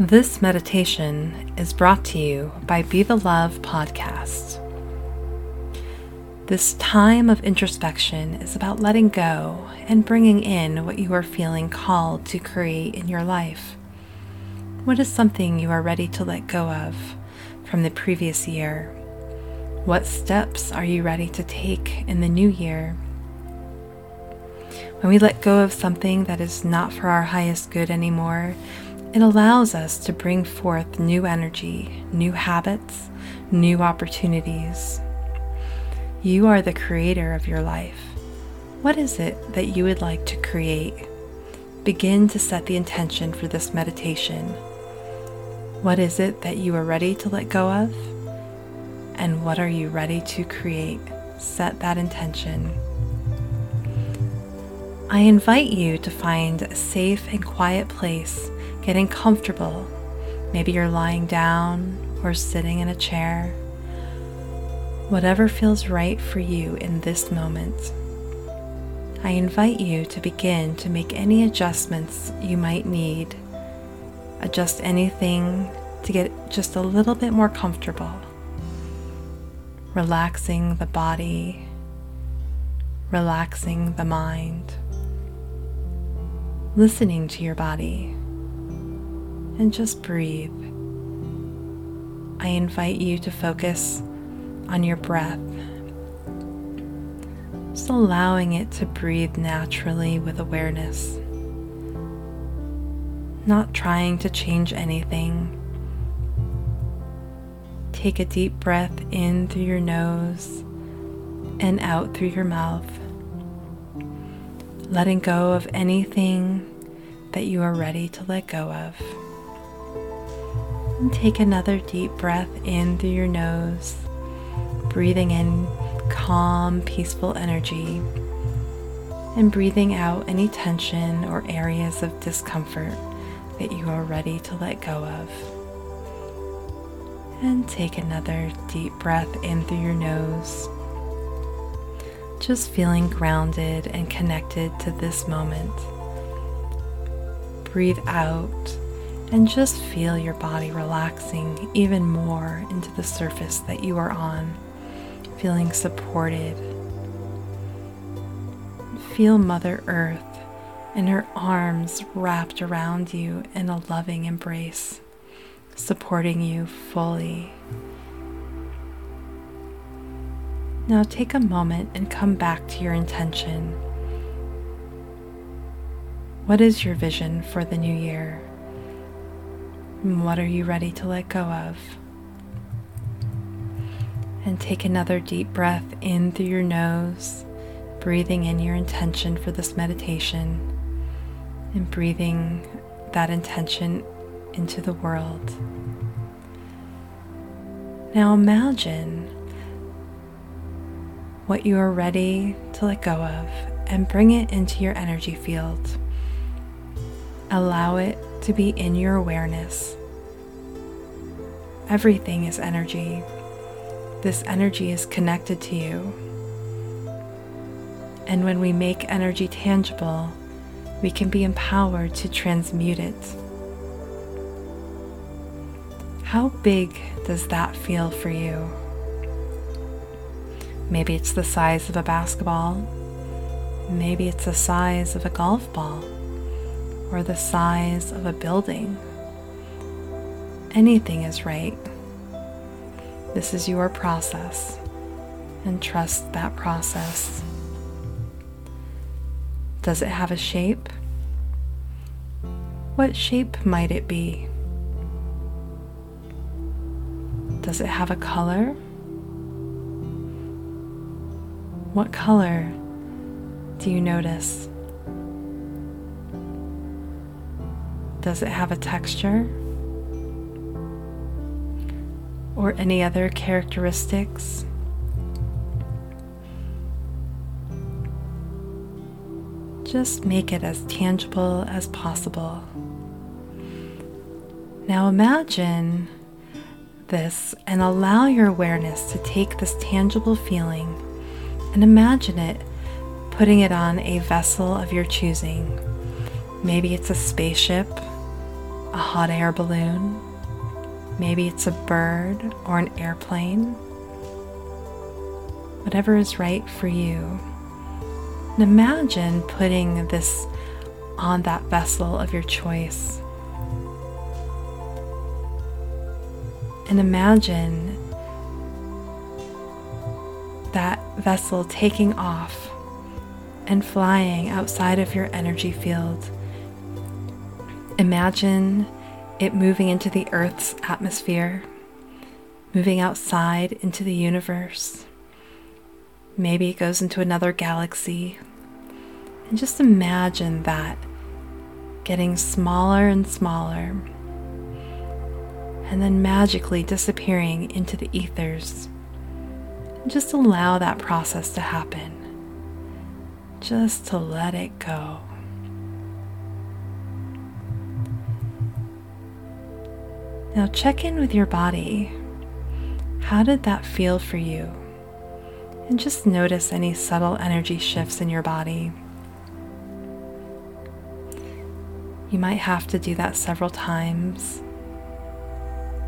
This meditation is brought to you by Be the Love podcast. This time of introspection is about letting go and bringing in what you are feeling called to create in your life. What is something you are ready to let go of from the previous year? What steps are you ready to take in the new year? When we let go of something that is not for our highest good anymore, it allows us to bring forth new energy, new habits, new opportunities. You are the creator of your life. What is it that you would like to create? Begin to set the intention for this meditation. What is it that you are ready to let go of? And what are you ready to create? Set that intention. I invite you to find a safe and quiet place getting comfortable. Maybe you're lying down or sitting in a chair. Whatever feels right for you in this moment. I invite you to begin to make any adjustments you might need. Adjust anything to get just a little bit more comfortable. Relaxing the body, relaxing the mind, listening to your body and just breathe. I invite you to focus on your breath, just allowing it to breathe naturally with awareness, not trying to change anything. Take a deep breath in through your nose and out through your mouth, letting go of anything that you are ready to let go of. And take another deep breath in through your nose, breathing in calm, peaceful energy, and breathing out any tension or areas of discomfort that you are ready to let go of. And take another deep breath in through your nose, just feeling grounded and connected to this moment. Breathe out and just feel your body relaxing even more into the surface that you are on, feeling supported. Feel Mother Earth and her arms wrapped around you in a loving embrace, supporting you fully. Now take a moment and come back to your intention. What is your vision for the new year? What are you ready to let go of? And take another deep breath in through your nose, breathing in your intention for this meditation and breathing that intention into the world. Now imagine what you are ready to let go of and bring it into your energy field. Allow it to be in your awareness. Everything is energy. This energy is connected to you. And when we make energy tangible, we can be empowered to transmute it. How big does that feel for you? Maybe it's the size of a basketball. Maybe it's the size of a golf ball or the size of a building. Anything is right. This is your process, and trust that process. Does it have a shape? What shape might it be? Does it have a color? What color do you notice? Does it have a texture? Or any other characteristics? Just make it as tangible as possible. Now imagine this and allow your awareness to take this tangible feeling and imagine it putting it on a vessel of your choosing. Maybe it's a spaceship a hot air balloon. Maybe it's a bird or an airplane. Whatever is right for you. And imagine putting this on that vessel of your choice. And imagine that vessel taking off and flying outside of your energy field. Imagine it moving into the Earth's atmosphere, moving outside into the universe. Maybe it goes into another galaxy. And just imagine that getting smaller and smaller, and then magically disappearing into the ethers. Just allow that process to happen. Just to let it go. Now check in with your body. How did that feel for you? And just notice any subtle energy shifts in your body. You might have to do that several times.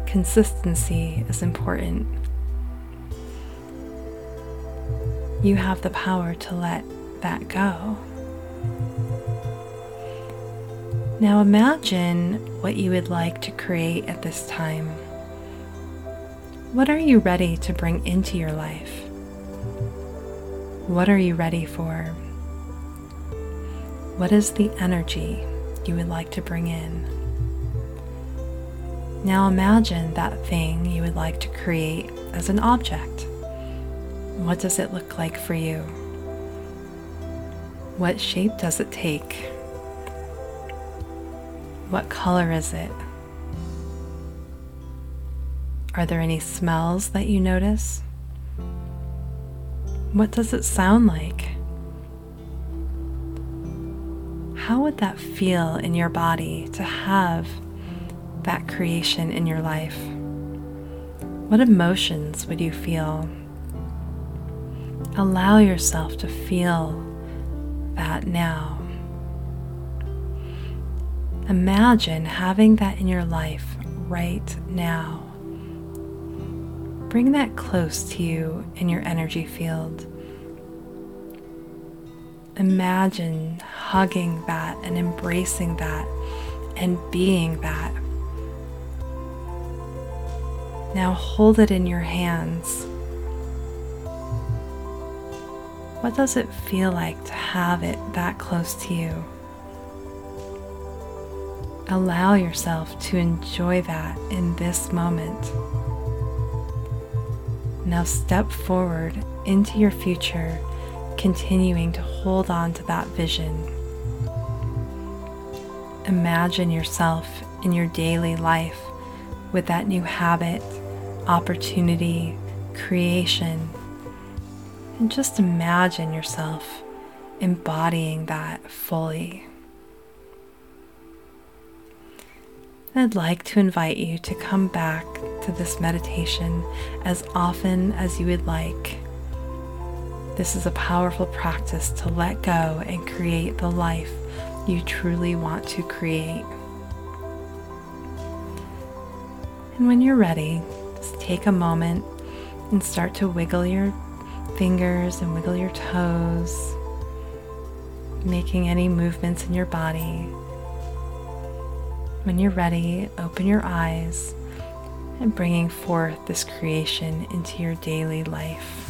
Consistency is important. You have the power to let that go. Now imagine what you would like to create at this time. What are you ready to bring into your life? What are you ready for? What is the energy you would like to bring in? Now imagine that thing you would like to create as an object. What does it look like for you? What shape does it take? What color is it? Are there any smells that you notice? What does it sound like? How would that feel in your body to have that creation in your life? What emotions would you feel? Allow yourself to feel that now. Imagine having that in your life right now. Bring that close to you in your energy field. Imagine hugging that and embracing that and being that. Now hold it in your hands. What does it feel like to have it that close to you? Allow yourself to enjoy that in this moment. Now step forward into your future, continuing to hold on to that vision. Imagine yourself in your daily life with that new habit, opportunity, creation, and just imagine yourself embodying that fully. I'd like to invite you to come back to this meditation as often as you would like. This is a powerful practice to let go and create the life you truly want to create. And when you're ready, just take a moment and start to wiggle your fingers and wiggle your toes, making any movements in your body. When you're ready, open your eyes and bringing forth this creation into your daily life.